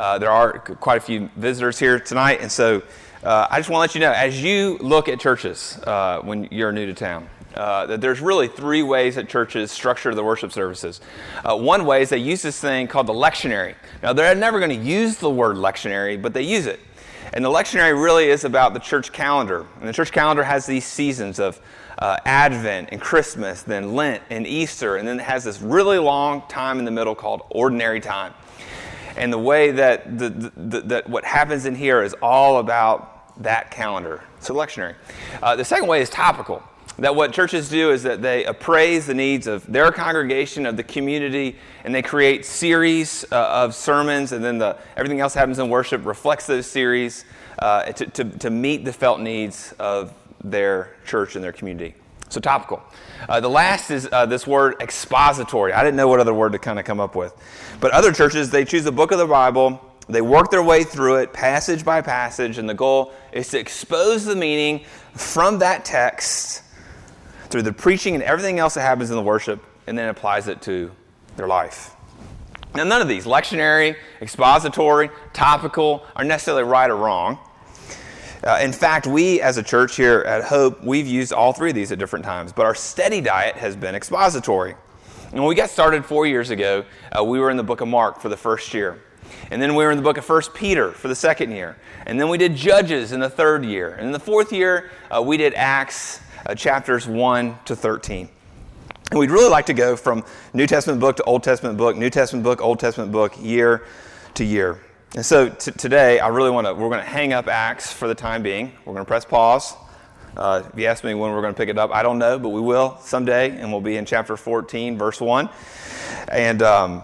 Uh, there are quite a few visitors here tonight, and so uh, I just want to let you know as you look at churches uh, when you're new to town, uh, that there's really three ways that churches structure the worship services. Uh, one way is they use this thing called the lectionary. Now, they're never going to use the word lectionary, but they use it. And the lectionary really is about the church calendar. And the church calendar has these seasons of uh, Advent and Christmas, then Lent and Easter, and then it has this really long time in the middle called ordinary time. And the way that, the, the, the, that what happens in here is all about that calendar. So lectionary. Uh, the second way is topical. That what churches do is that they appraise the needs of their congregation, of the community, and they create series uh, of sermons, and then the, everything else happens in worship reflects those series uh, to, to, to meet the felt needs of their church and their community. So topical. Uh, the last is uh, this word expository. I didn't know what other word to kind of come up with. But other churches, they choose a book of the Bible, they work their way through it passage by passage, and the goal is to expose the meaning from that text through the preaching and everything else that happens in the worship, and then applies it to their life. Now, none of these, lectionary, expository, topical, are necessarily right or wrong. Uh, in fact, we as a church here at Hope, we've used all three of these at different times, but our steady diet has been expository. And when we got started four years ago, uh, we were in the book of Mark for the first year. And then we were in the book of First Peter for the second year. And then we did Judges in the third year. And in the fourth year, uh, we did Acts uh, chapters 1 to 13. And we'd really like to go from New Testament book to Old Testament book, New Testament book, Old Testament book, year to year. And so t- today, I really want to, we're going to hang up Acts for the time being. We're going to press pause. Uh, if you ask me when we're going to pick it up, I don't know, but we will someday, and we'll be in chapter 14, verse 1. And um,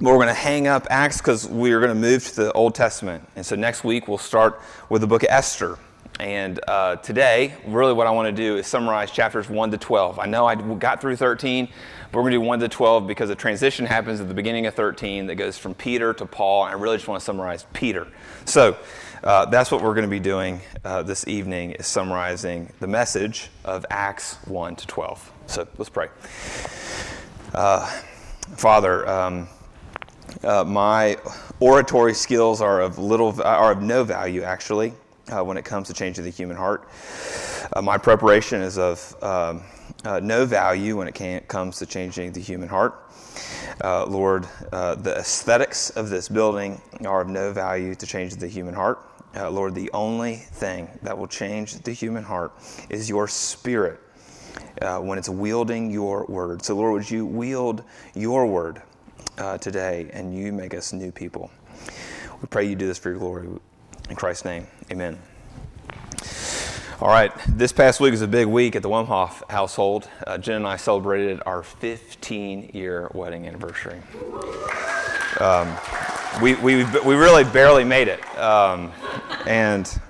we're going to hang up Acts because we are going to move to the Old Testament. And so next week, we'll start with the book of Esther. And uh, today, really what I want to do is summarize chapters 1 to 12. I know I got through 13, but we're going to do 1 to 12 because a transition happens at the beginning of 13 that goes from Peter to Paul. And I really just want to summarize Peter. So uh, that's what we're going to be doing uh, this evening is summarizing the message of Acts 1 to 12. So let's pray. Uh, Father, um, uh, my oratory skills are of little, are of no value actually uh, when it comes to changing the human heart. Uh, my preparation is of um, uh, no value when it can, comes to changing the human heart. Uh, Lord, uh, the aesthetics of this building are of no value to change the human heart. Uh, Lord, the only thing that will change the human heart is your spirit when it's wielding your word. So, Lord, would you wield your word today and you make us new people? We pray you do this for your glory. In Christ's name, amen. All right, this past week was a big week at the Wimhoff household. Uh, Jen and I celebrated our 15 year wedding anniversary. Um, we, we, we really barely made it. Um, and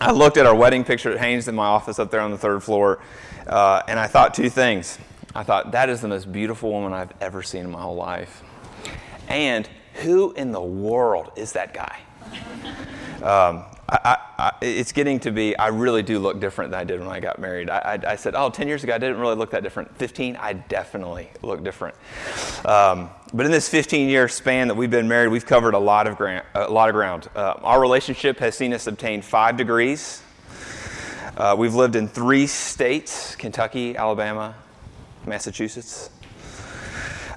I looked at our wedding picture at Haynes in my office up there on the third floor, uh, and I thought two things. I thought, that is the most beautiful woman I've ever seen in my whole life. And who in the world is that guy? Um, I, I, it's getting to be, I really do look different than I did when I got married. I, I, said, oh, 10 years ago, I didn't really look that different. 15, I definitely look different. Um, but in this 15 year span that we've been married, we've covered a lot of, grant, a lot of ground. Uh, our relationship has seen us obtain five degrees. Uh, we've lived in three states Kentucky, Alabama, Massachusetts.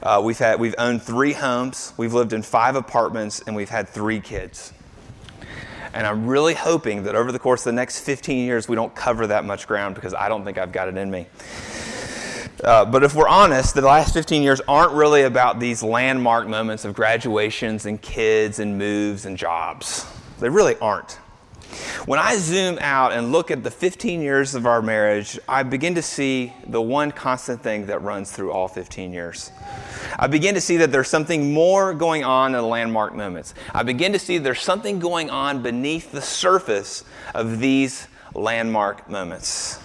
Uh, we've, had, we've owned three homes, we've lived in five apartments, and we've had three kids. And I'm really hoping that over the course of the next 15 years, we don't cover that much ground because I don't think I've got it in me. Uh, but if we're honest, the last 15 years aren't really about these landmark moments of graduations and kids and moves and jobs. They really aren't. When I zoom out and look at the 15 years of our marriage, I begin to see the one constant thing that runs through all 15 years. I begin to see that there's something more going on in the landmark moments. I begin to see there's something going on beneath the surface of these landmark moments.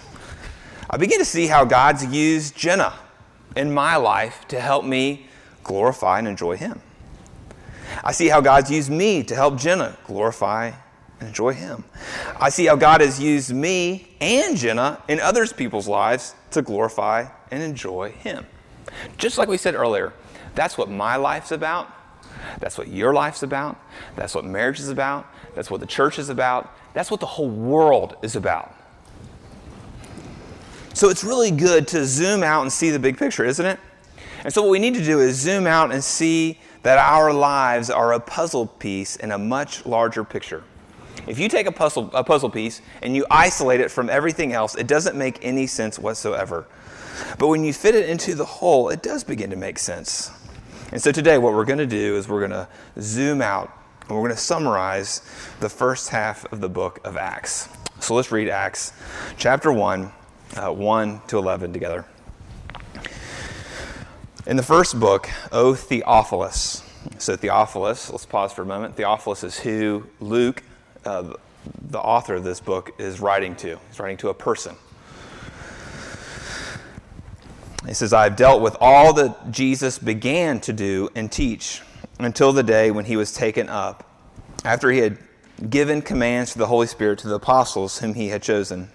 I begin to see how God's used Jenna in my life to help me glorify and enjoy Him. I see how God's used me to help Jenna glorify enjoy Him. I see how God has used me and Jenna in others people's lives to glorify and enjoy Him. Just like we said earlier, that's what my life's about. That's what your life's about. That's what marriage is about. That's what the church is about. That's what the whole world is about. So it's really good to zoom out and see the big picture, isn't it? And so what we need to do is zoom out and see that our lives are a puzzle piece in a much larger picture. If you take a puzzle, a puzzle piece and you isolate it from everything else, it doesn't make any sense whatsoever. But when you fit it into the whole, it does begin to make sense. And so today, what we're going to do is we're going to zoom out and we're going to summarize the first half of the book of Acts. So let's read Acts chapter 1, uh, 1 to 11 together. In the first book, O Theophilus. So, Theophilus, let's pause for a moment. Theophilus is who Luke, uh, the author of this book, is writing to. He's writing to a person. He says, I have dealt with all that Jesus began to do and teach until the day when he was taken up, after he had given commands to the Holy Spirit to the apostles whom he had chosen.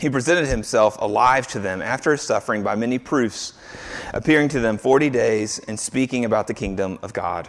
He presented himself alive to them after his suffering by many proofs, appearing to them forty days and speaking about the kingdom of God.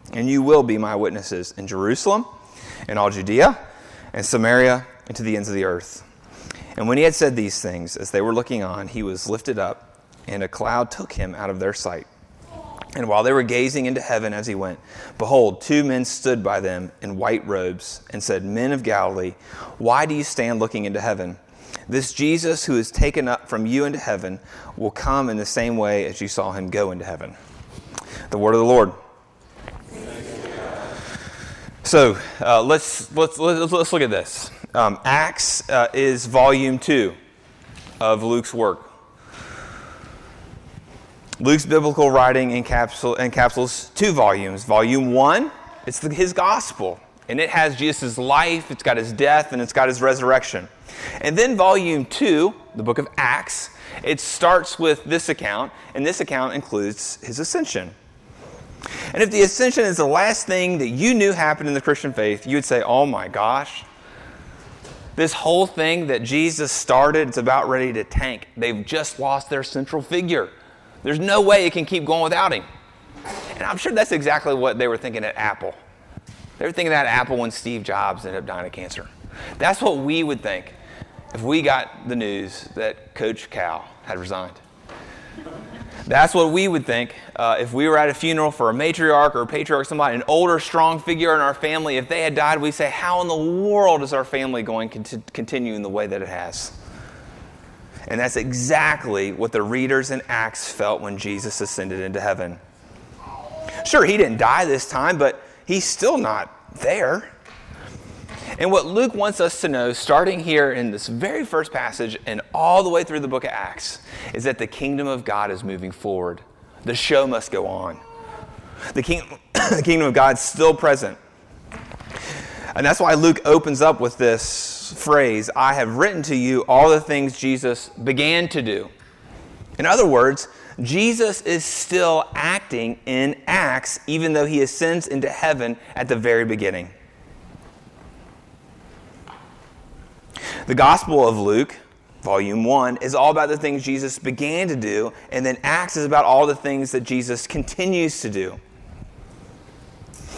and you will be my witnesses in Jerusalem, in all Judea, and Samaria, and to the ends of the earth. And when he had said these things, as they were looking on, he was lifted up, and a cloud took him out of their sight. And while they were gazing into heaven as he went, behold, two men stood by them in white robes and said, Men of Galilee, why do you stand looking into heaven? This Jesus who is taken up from you into heaven will come in the same way as you saw him go into heaven. The word of the Lord. So uh, let's, let's, let's, look at this. Um, Acts uh, is volume two of Luke's work. Luke's biblical writing encapsul- encapsulates two volumes. Volume one, it's the, his gospel, and it has Jesus' life, it's got his death, and it's got his resurrection. And then volume two, the book of Acts, it starts with this account, and this account includes his ascension. And if the ascension is the last thing that you knew happened in the Christian faith, you would say, oh my gosh, this whole thing that Jesus started, it's about ready to tank. They've just lost their central figure. There's no way it can keep going without him. And I'm sure that's exactly what they were thinking at Apple. They were thinking that Apple when Steve Jobs ended up dying of cancer. That's what we would think if we got the news that Coach Cal had resigned. That's what we would think uh, if we were at a funeral for a matriarch or a patriarch, somebody, an older, strong figure in our family. If they had died, we say, How in the world is our family going to continue in the way that it has? And that's exactly what the readers in Acts felt when Jesus ascended into heaven. Sure, he didn't die this time, but he's still not there. And what Luke wants us to know, starting here in this very first passage and all the way through the book of Acts, is that the kingdom of God is moving forward. The show must go on. The, king, the kingdom of God is still present. And that's why Luke opens up with this phrase I have written to you all the things Jesus began to do. In other words, Jesus is still acting in Acts, even though he ascends into heaven at the very beginning. The Gospel of Luke, volume 1, is all about the things Jesus began to do, and then Acts is about all the things that Jesus continues to do.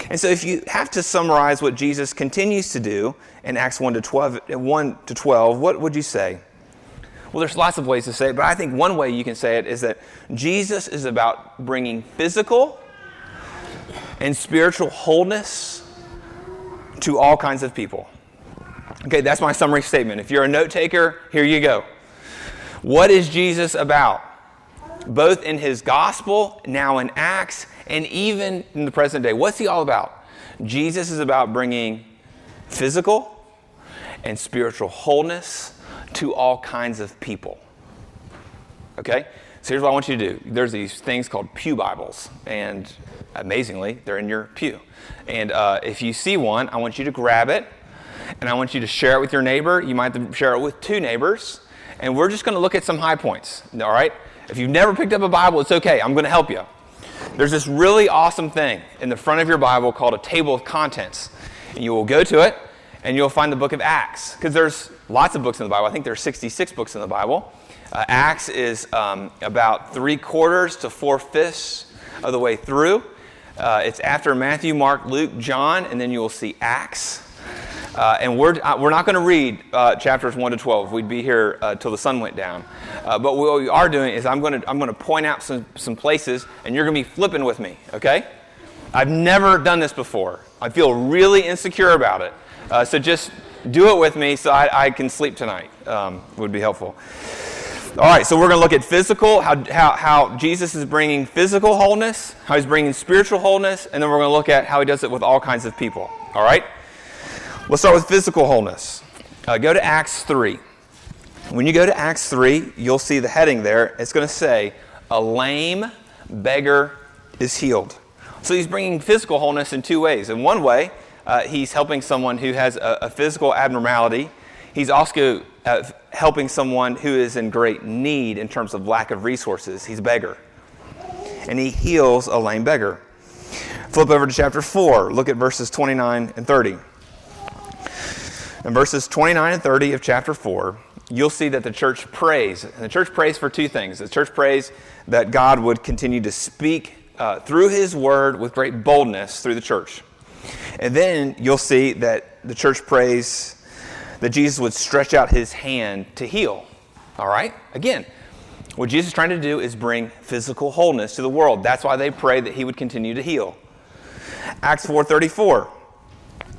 And so, if you have to summarize what Jesus continues to do in Acts 1 to 12, 1 to 12 what would you say? Well, there's lots of ways to say it, but I think one way you can say it is that Jesus is about bringing physical and spiritual wholeness to all kinds of people. Okay, that's my summary statement. If you're a note taker, here you go. What is Jesus about? Both in his gospel, now in Acts, and even in the present day. What's he all about? Jesus is about bringing physical and spiritual wholeness to all kinds of people. Okay? So here's what I want you to do. There's these things called Pew Bibles, and amazingly, they're in your pew. And uh, if you see one, I want you to grab it, and I want you to share it with your neighbor. You might share it with two neighbors, and we're just going to look at some high points. All right? If you've never picked up a Bible, it's okay. I'm going to help you. There's this really awesome thing in the front of your Bible called a table of contents. And you will go to it and you'll find the book of Acts. Because there's lots of books in the Bible. I think there's 66 books in the Bible. Uh, Acts is um, about three quarters to four fifths of the way through. Uh, it's after Matthew, Mark, Luke, John, and then you will see Acts. Uh, and we're, uh, we're not going to read uh, chapters 1 to 12. We'd be here uh, till the sun went down. Uh, but what we are doing is I'm going to I'm going to point out some, some places, and you're going to be flipping with me, okay? I've never done this before. I feel really insecure about it. Uh, so just do it with me so I, I can sleep tonight, um, would be helpful. All right, so we're going to look at physical, how, how, how Jesus is bringing physical wholeness, how he's bringing spiritual wholeness, and then we're going to look at how he does it with all kinds of people. All right? Let's start with physical wholeness. Uh, go to Acts 3. When you go to Acts 3, you'll see the heading there. It's going to say, A lame beggar is healed. So he's bringing physical wholeness in two ways. In one way, uh, he's helping someone who has a, a physical abnormality. He's also uh, helping someone who is in great need in terms of lack of resources. He's a beggar. And he heals a lame beggar. Flip over to chapter 4. Look at verses 29 and 30. In verses 29 and 30 of chapter 4, you'll see that the church prays. And the church prays for two things. The church prays that God would continue to speak uh, through his word with great boldness through the church. And then you'll see that the church prays that Jesus would stretch out his hand to heal. All right? Again, what Jesus is trying to do is bring physical wholeness to the world. That's why they pray that he would continue to heal. Acts 4:34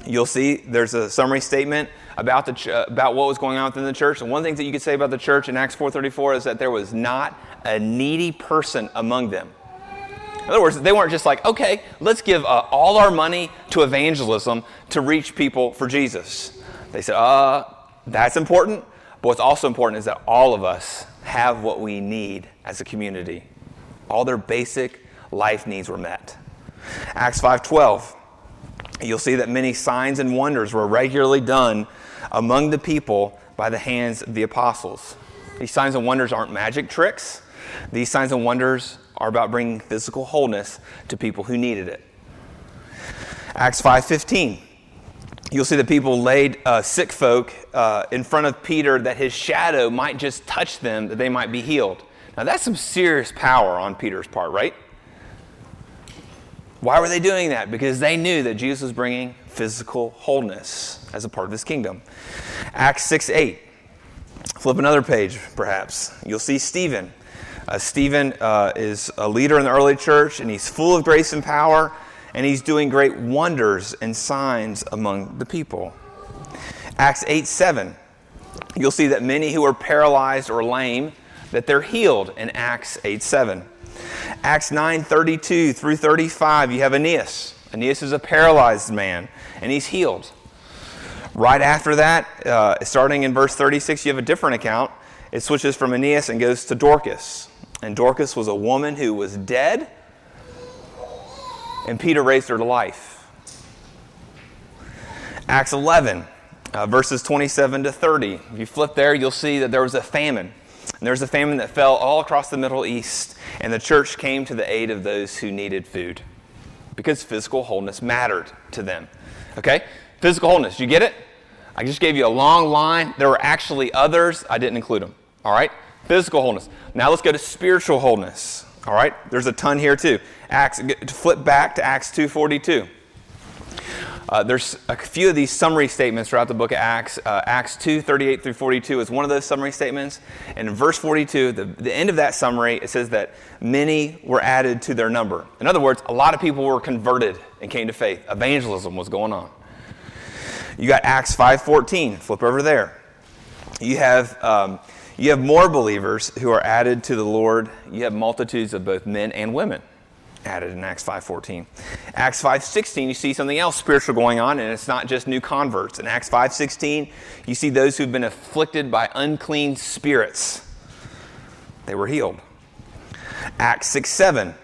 you'll see there's a summary statement about, the ch- about what was going on within the church. And one thing that you could say about the church in Acts 4.34 is that there was not a needy person among them. In other words, they weren't just like, okay, let's give uh, all our money to evangelism to reach people for Jesus. They said, uh, that's important, but what's also important is that all of us have what we need as a community. All their basic life needs were met. Acts 5:12 you'll see that many signs and wonders were regularly done among the people by the hands of the apostles. These signs and wonders aren't magic tricks. These signs and wonders are about bringing physical wholeness to people who needed it. Acts 5:15. You'll see that people laid uh, sick folk uh, in front of Peter that his shadow might just touch them, that they might be healed. Now that's some serious power on Peter's part, right? Why were they doing that? Because they knew that Jesus was bringing physical wholeness as a part of his kingdom. Acts 6 8. Flip another page, perhaps. You'll see Stephen. Uh, Stephen uh, is a leader in the early church, and he's full of grace and power, and he's doing great wonders and signs among the people. Acts 8 7. You'll see that many who are paralyzed or lame, that they're healed in Acts 8 7. Acts 9 32 through 35, you have Aeneas. Aeneas is a paralyzed man, and he's healed. Right after that, uh, starting in verse 36, you have a different account. It switches from Aeneas and goes to Dorcas. And Dorcas was a woman who was dead, and Peter raised her to life. Acts 11, uh, verses 27 to 30. If you flip there, you'll see that there was a famine. And there was a famine that fell all across the Middle East, and the church came to the aid of those who needed food because physical wholeness mattered to them. Okay? Physical wholeness, you get it? I just gave you a long line. There were actually others. I didn't include them. All right? Physical wholeness. Now let's go to spiritual wholeness. All right? There's a ton here too. Acts flip back to Acts 2:42. Uh, there's a few of these summary statements throughout the book of Acts. Uh, Acts 2, 38 through 42 is one of those summary statements. And in verse 42, the, the end of that summary, it says that many were added to their number. In other words, a lot of people were converted and came to faith. Evangelism was going on. You got Acts 5.14. Flip over there. You have, um, you have more believers who are added to the Lord. You have multitudes of both men and women added in Acts 5:14. Acts 5:16 you see something else spiritual going on and it's not just new converts. In Acts 5:16 you see those who've been afflicted by unclean spirits. They were healed. Acts 6 7,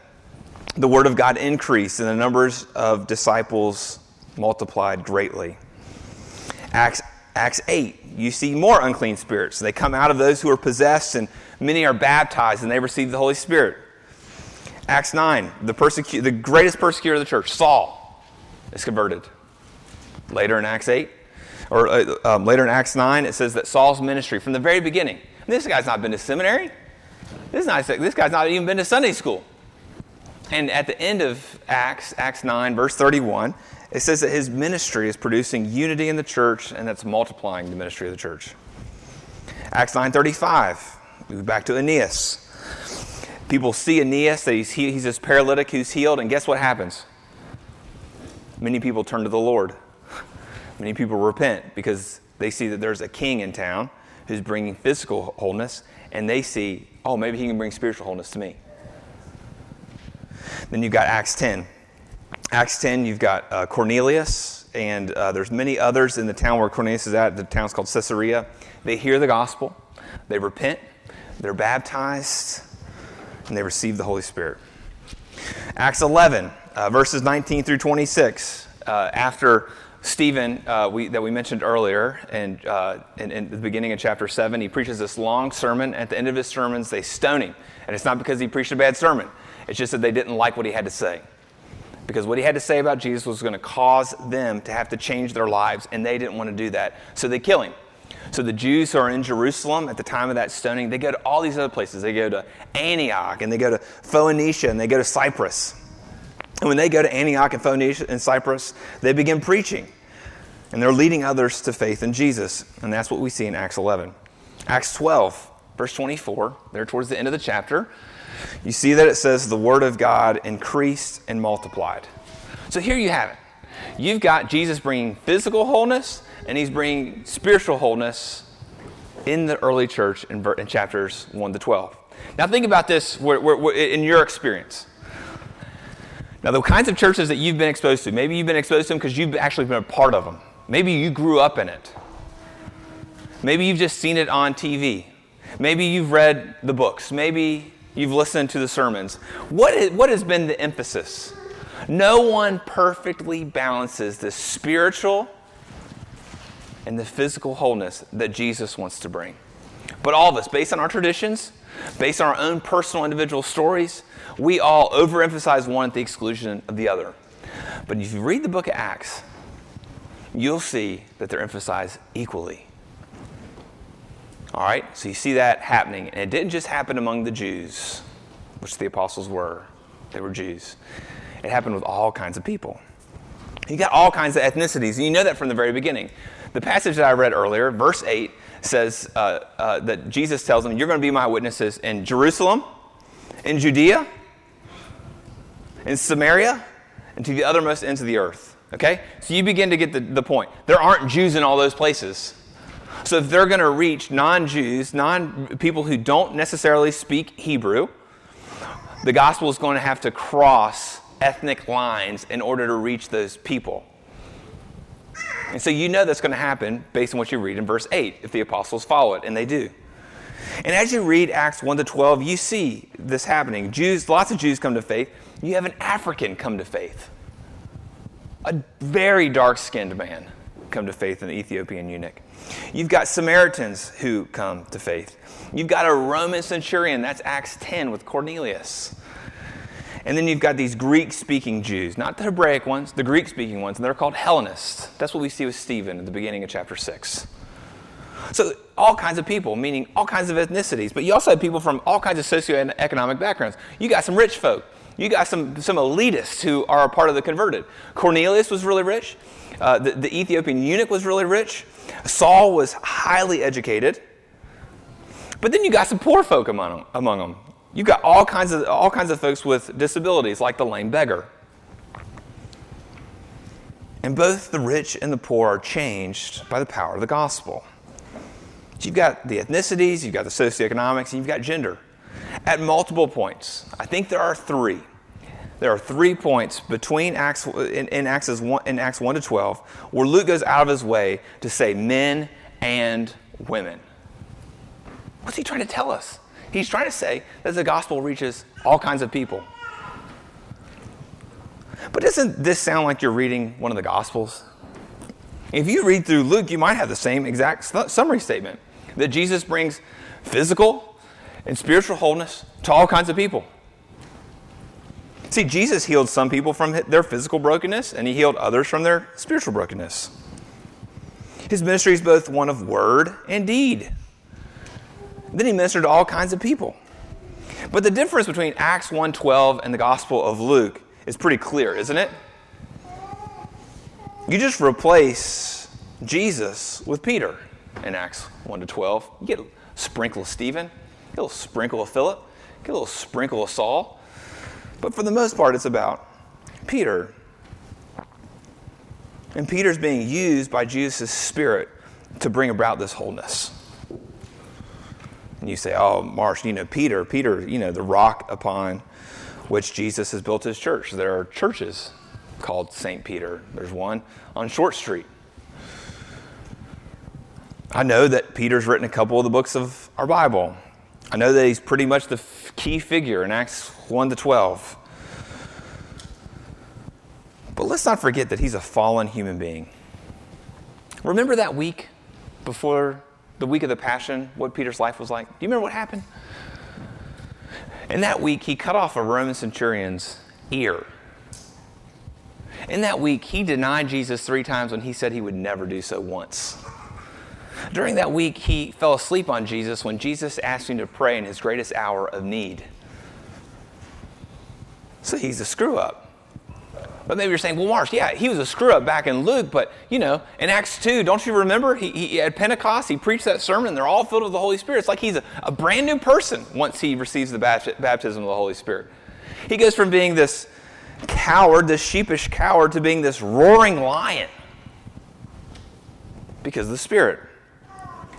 the word of God increased and the numbers of disciples multiplied greatly. Acts, Acts 8, you see more unclean spirits. They come out of those who are possessed, and many are baptized and they receive the Holy Spirit. Acts 9, the, persecu- the greatest persecutor of the church, Saul, is converted. Later in Acts 8, or uh, um, later in Acts 9, it says that Saul's ministry from the very beginning, this guy's not been to seminary. This, this guy's not even been to Sunday school. And at the end of Acts, Acts 9, verse 31, it says that his ministry is producing unity in the church and that's multiplying the ministry of the church. Acts 9:35, move back to Aeneas. People see Aeneas, that he's, he's this paralytic who's healed, and guess what happens? Many people turn to the Lord. Many people repent because they see that there's a king in town who's bringing physical wholeness, and they see, oh, maybe he can bring spiritual wholeness to me. Then you've got Acts 10. Acts 10, you've got uh, Cornelius, and uh, there's many others in the town where Cornelius is at. The town's called Caesarea. They hear the gospel, they repent, they're baptized, and they receive the Holy Spirit. Acts 11, uh, verses 19 through 26. Uh, after Stephen, uh, we, that we mentioned earlier, and uh, in, in, the beginning of chapter 7, he preaches this long sermon. At the end of his sermons, they stone him. And it's not because he preached a bad sermon, it's just that they didn't like what he had to say because what he had to say about Jesus was going to cause them to have to change their lives, and they didn't want to do that. So they kill him. So the Jews who are in Jerusalem at the time of that stoning, they go to all these other places. They go to Antioch, and they go to Phoenicia, and they go to Cyprus. And when they go to Antioch and Phoenicia and Cyprus, they begin preaching. And they're leading others to faith in Jesus. And that's what we see in Acts 11. Acts 12, verse 24, there towards the end of the chapter, you see that it says the Word of God increased and multiplied. So here you have it. You've got Jesus bringing physical wholeness and he's bringing spiritual wholeness in the early church in, in chapters 1 to 12. Now, think about this in your experience. Now, the kinds of churches that you've been exposed to, maybe you've been exposed to them because you've actually been a part of them. Maybe you grew up in it. Maybe you've just seen it on TV. Maybe you've read the books. Maybe You've listened to the sermons. What, is, what has been the emphasis? No one perfectly balances the spiritual and the physical wholeness that Jesus wants to bring. But all of us, based on our traditions, based on our own personal individual stories, we all overemphasize one at the exclusion of the other. But if you read the book of Acts, you'll see that they're emphasized equally. All right, so you see that happening. And it didn't just happen among the Jews, which the apostles were, they were Jews. It happened with all kinds of people. You got all kinds of ethnicities, and you know that from the very beginning. The passage that I read earlier, verse 8, says uh, uh, that Jesus tells them, You're going to be my witnesses in Jerusalem, in Judea, in Samaria, and to the uttermost ends of the earth. Okay? So you begin to get the, the point. There aren't Jews in all those places. So if they're going to reach non Jews, non people who don't necessarily speak Hebrew, the gospel is going to have to cross ethnic lines in order to reach those people. And so you know that's going to happen based on what you read in verse 8 if the apostles follow it, and they do. And as you read Acts 1 to 12, you see this happening. Jews, lots of Jews come to faith. You have an African come to faith. A very dark skinned man come to faith in the Ethiopian eunuch. You've got Samaritans who come to faith. You've got a Roman centurion, that's Acts 10 with Cornelius. And then you've got these Greek speaking Jews, not the Hebraic ones, the Greek speaking ones, and they're called Hellenists. That's what we see with Stephen at the beginning of chapter 6. So, all kinds of people, meaning all kinds of ethnicities, but you also have people from all kinds of socioeconomic backgrounds. You got some rich folk, you got some, some elitists who are a part of the converted. Cornelius was really rich, uh, the, the Ethiopian eunuch was really rich. Saul was highly educated. But then you got some poor folk among, among them. You got all kinds of all kinds of folks with disabilities, like the lame beggar. And both the rich and the poor are changed by the power of the gospel. You've got the ethnicities, you've got the socioeconomics, and you've got gender. At multiple points, I think there are three there are three points between Acts, in, in, Acts 1, in Acts 1 to 12 where Luke goes out of his way to say men and women. What's he trying to tell us? He's trying to say that the gospel reaches all kinds of people. But doesn't this sound like you're reading one of the Gospels? If you read through Luke, you might have the same exact summary statement that Jesus brings physical and spiritual wholeness to all kinds of people. See, Jesus healed some people from their physical brokenness, and he healed others from their spiritual brokenness. His ministry is both one of word and deed. Then he ministered to all kinds of people. But the difference between Acts 1:12 and the Gospel of Luke is pretty clear, isn't it? You just replace Jesus with Peter in Acts 1 to 12. You get a sprinkle of Stephen, get a little sprinkle of Philip, get a little sprinkle of Saul. But for the most part, it's about Peter. And Peter's being used by Jesus' Spirit to bring about this wholeness. And you say, oh, Marsh, you know, Peter, Peter, you know, the rock upon which Jesus has built his church. There are churches called St. Peter. There's one on Short Street. I know that Peter's written a couple of the books of our Bible. I know that he's pretty much the key figure in Acts 1 to 12. But let's not forget that he's a fallen human being. Remember that week before the week of the Passion, what Peter's life was like? Do you remember what happened? In that week, he cut off a Roman centurion's ear. In that week, he denied Jesus three times when he said he would never do so once. During that week, he fell asleep on Jesus when Jesus asked him to pray in his greatest hour of need. So he's a screw up. But maybe you're saying, well, Marsh, yeah, he was a screw up back in Luke, but you know, in Acts 2, don't you remember? He, he at Pentecost, he preached that sermon, and they're all filled with the Holy Spirit. It's like he's a, a brand new person once he receives the baptism of the Holy Spirit. He goes from being this coward, this sheepish coward, to being this roaring lion because of the Spirit.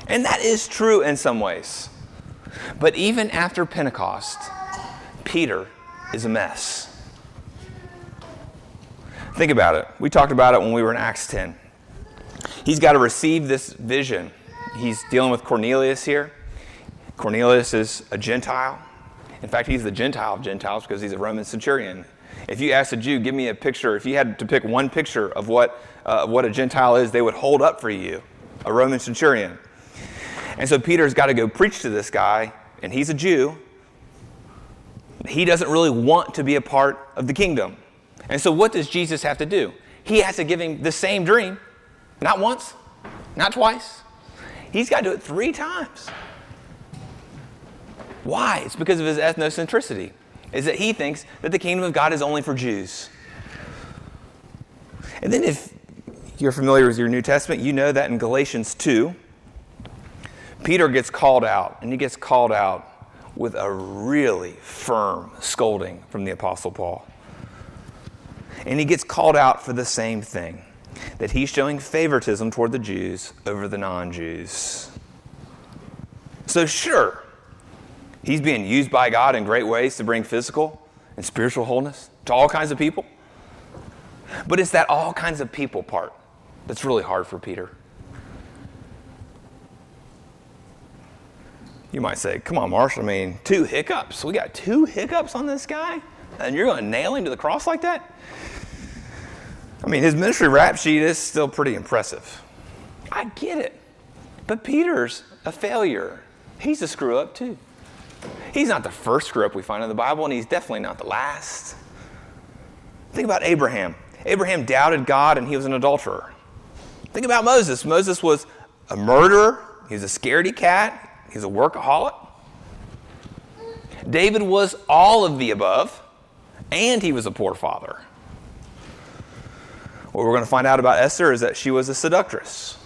And that is true in some ways. But even after Pentecost, Peter is a mess. Think about it. We talked about it when we were in Acts 10. He's got to receive this vision. He's dealing with Cornelius here. Cornelius is a Gentile. In fact, he's the Gentile of Gentiles because he's a Roman centurion. If you asked a Jew, give me a picture, if you had to pick one picture of what, uh, what a Gentile is, they would hold up for you a Roman centurion. And so Peter's got to go preach to this guy, and he's a Jew. He doesn't really want to be a part of the kingdom. And so, what does Jesus have to do? He has to give him the same dream, not once, not twice. He's got to do it three times. Why? It's because of his ethnocentricity, is that he thinks that the kingdom of God is only for Jews. And then, if you're familiar with your New Testament, you know that in Galatians 2, Peter gets called out, and he gets called out with a really firm scolding from the Apostle Paul. And he gets called out for the same thing that he's showing favoritism toward the Jews over the non Jews. So, sure, he's being used by God in great ways to bring physical and spiritual wholeness to all kinds of people. But it's that all kinds of people part that's really hard for Peter. You might say, come on, Marshall, I mean, two hiccups. We got two hiccups on this guy, and you're going to nail him to the cross like that? I mean, his ministry rap sheet is still pretty impressive. I get it. But Peter's a failure. He's a screw up, too. He's not the first screw up we find in the Bible, and he's definitely not the last. Think about Abraham. Abraham doubted God, and he was an adulterer. Think about Moses. Moses was a murderer, he was a scaredy cat, He's a workaholic. David was all of the above, and he was a poor father. What we're going to find out about Esther is that she was a seductress.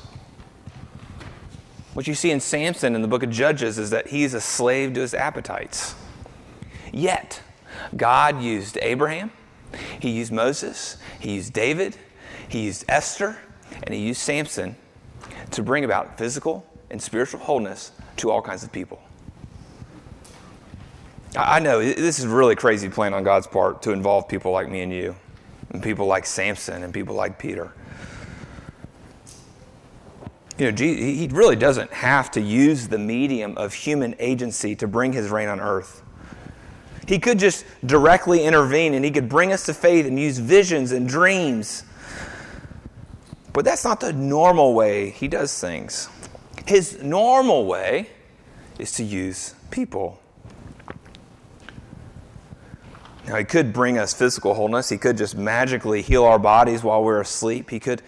What you see in Samson in the book of Judges is that he's a slave to his appetites. Yet, God used Abraham, he used Moses, he used David, he used Esther, and he used Samson to bring about physical and spiritual wholeness to all kinds of people. I know this is really crazy plan on God's part to involve people like me and you, and people like Samson and people like Peter. You know, he really doesn't have to use the medium of human agency to bring his reign on earth. He could just directly intervene and he could bring us to faith and use visions and dreams. But that's not the normal way he does things. His normal way is to use people. Now, he could bring us physical wholeness. He could just magically heal our bodies while we're asleep. He could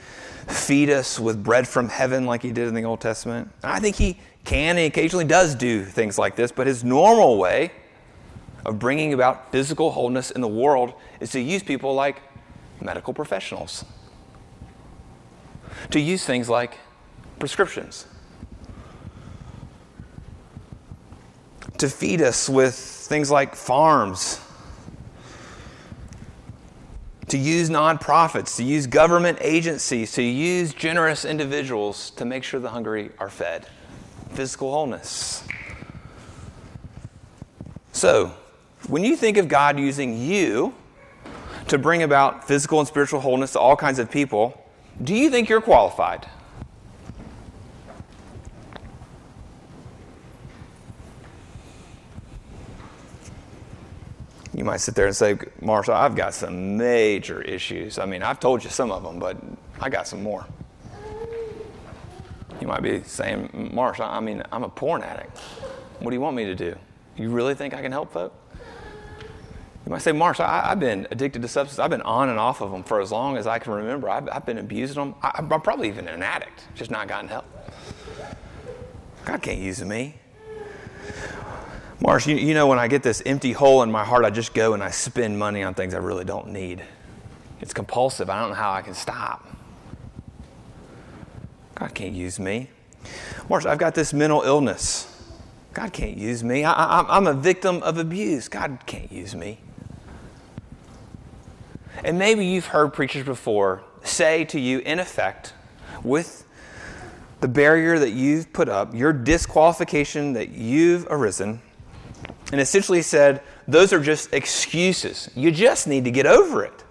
feed us with bread from heaven like he did in the Old Testament. I think he can and occasionally does do things like this, but his normal way of bringing about physical wholeness in the world is to use people like medical professionals, to use things like prescriptions, to feed us with things like farms to use nonprofits, to use government agencies, to use generous individuals to make sure the hungry are fed. Physical wholeness. So, when you think of God using you to bring about physical and spiritual wholeness to all kinds of people, do you think you're qualified? You might sit there and say, Marshall, I've got some major issues. I mean, I've told you some of them, but I got some more. You might be saying, Marshall, I mean, I'm a porn addict. What do you want me to do? You really think I can help folk? You might say, Marshall, I, have been addicted to substances. I've been on and off of them for as long as I can remember. I've, I've been abusing them. I, I'm probably even an addict, just not gotten help. God can't use me. Marsh, you, you know, when I get this empty hole in my heart, I just go and I spend money on things I really don't need. It's compulsive. I don't know how I can stop. God can't use me. Marsh, I've got this mental illness. God can't use me. I, am a victim of abuse. God can't use me. And maybe you've heard preachers before say to you, in effect, with the barrier that you've put up, your disqualification that you've arisen, and essentially said, those are just excuses. You just need to get over it.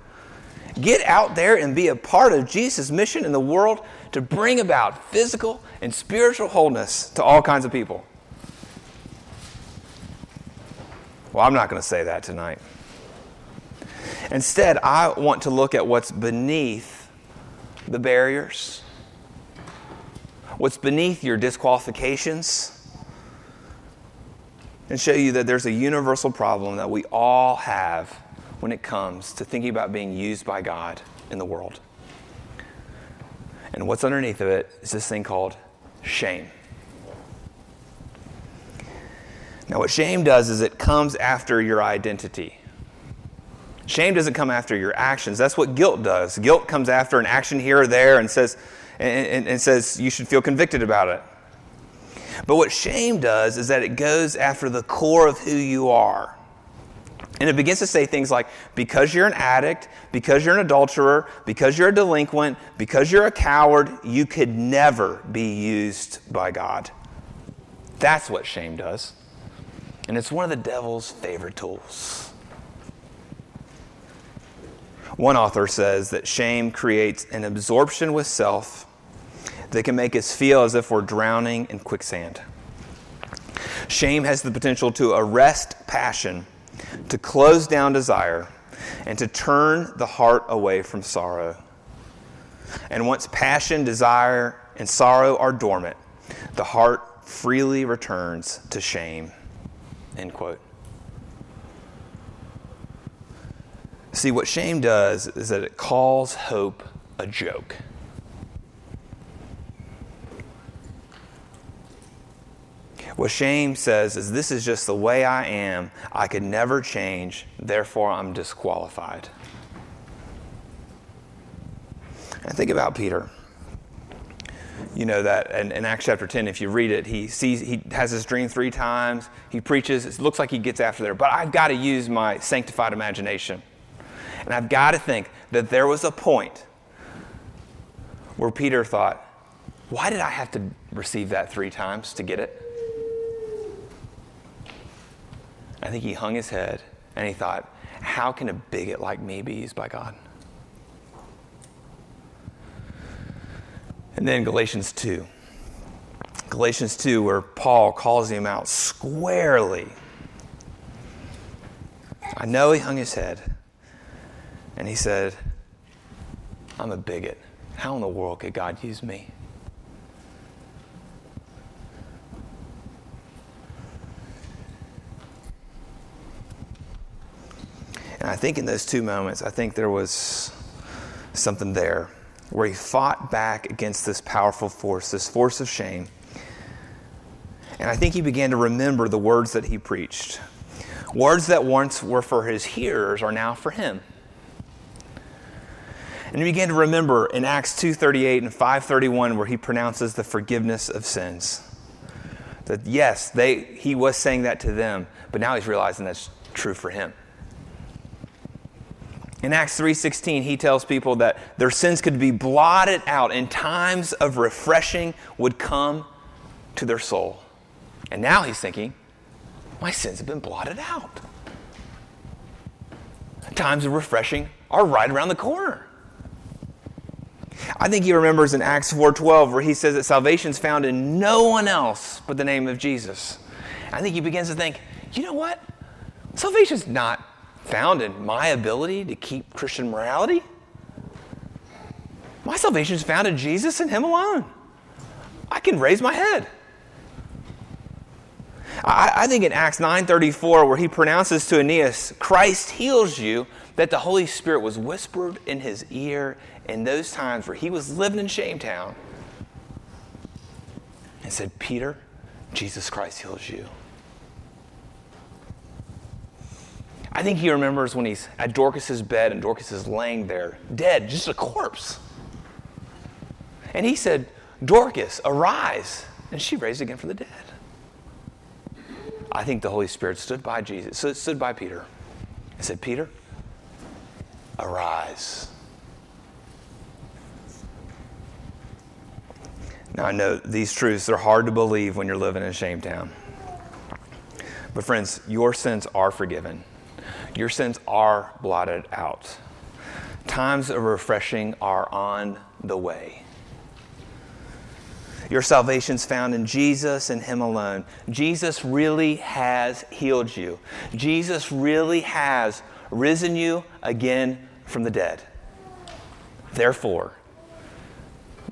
Get out there and be a part of Jesus' mission in the world to bring about physical and spiritual wholeness to all kinds of people. Well, I'm not going to say that tonight. Instead, I want to look at what's beneath the barriers, what's beneath your disqualifications and show you that there's a universal problem that we all have when it comes to thinking about being used by God in the world. And what's underneath of it is this thing called shame. Now, what shame does is it comes after your identity. Shame doesn't come after your actions. That's what guilt does. Guilt comes after an action here or there and says, and, and, and says you should feel convicted about it. But what shame does is that it goes after the core of who you are. And it begins to say things like, because you're an addict, because you're an adulterer, because you're a delinquent, because you're a coward, you could never be used by God. That's what shame does. And it's one of the devil's favorite tools. One author says that shame creates an absorption with self that can make us feel as if we're drowning in quicksand. Shame has the potential to arrest passion, to close down desire, and to turn the heart away from sorrow. And once passion, desire, and sorrow are dormant, the heart freely returns to shame. End quote. See, what shame does is that it calls hope a joke. What shame says is this is just the way I am. I could never change, therefore I'm disqualified. And think about Peter. You know that in, in, Acts chapter 10, if you read it, he sees he has his dream three times. He preaches. It looks like he gets after there. But I've got to use my sanctified imagination. And I've got to think that there was a point where Peter thought, why did I have to receive that three times to get it? I think he hung his head and he thought, how can a bigot like me be used by God? And then Galatians 2. Galatians 2, where Paul calls him out squarely I know he hung his head and he said, I'm a bigot. How in the world could God use me? And I think in those two moments, I think there was something there where he fought back against this powerful force, this force of shame. And I think he began to remember the words that he preached. Words that once were for his hearers are now for him. And he began to remember in Acts 2:38 and 5:31 where he pronounces the forgiveness of sins. That yes, they, he was saying that to them, but now he's realizing that's true for him. In Acts 3:16, he tells people that their sins could be blotted out and times of refreshing would come to their soul. And now he's thinking, my sins have been blotted out. Times of refreshing are right around the corner. I think he remembers in Acts 4:12 where he says that salvation is found in no one else but the name of Jesus. I think he begins to think, you know what? Salvation's not found in my ability to keep Christian morality. My salvation is found in Jesus and him alone. I can raise my head. I, I think in Acts 9:34, where he pronounces to Aeneas, Christ heals you, that the Holy Spirit was whispered in his ear in those times where he was living in Shametown and said, Peter, Jesus Christ heals you. I think he remembers when he's at Dorcas's bed and Dorcas is laying there, dead, just a corpse. And he said, Dorcas, arise. And she raised again from the dead. I think the Holy Spirit stood by Jesus, stood by Peter, and said, Peter, arise. Now, I know these truths are hard to believe when you're living in Shametown. But, friends, your sins are forgiven, your sins are blotted out. Times of refreshing are on the way. Your salvation's found in Jesus and Him alone. Jesus really has healed you. Jesus really has risen you again from the dead. Therefore,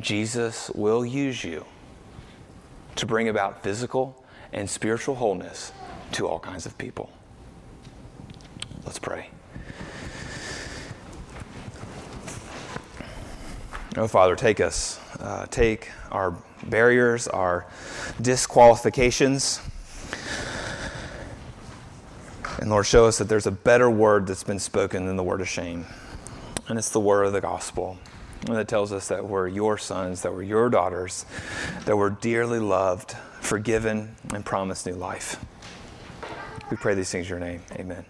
Jesus will use you to bring about physical and spiritual wholeness to all kinds of people. Let's pray. Oh, Father, take us. Uh, take our barriers, our disqualifications. And Lord, show us that there's a better word that's been spoken than the word of shame. And it's the word of the gospel. And that tells us that we're your sons, that we're your daughters, that we're dearly loved, forgiven, and promised new life. We pray these things in your name. Amen.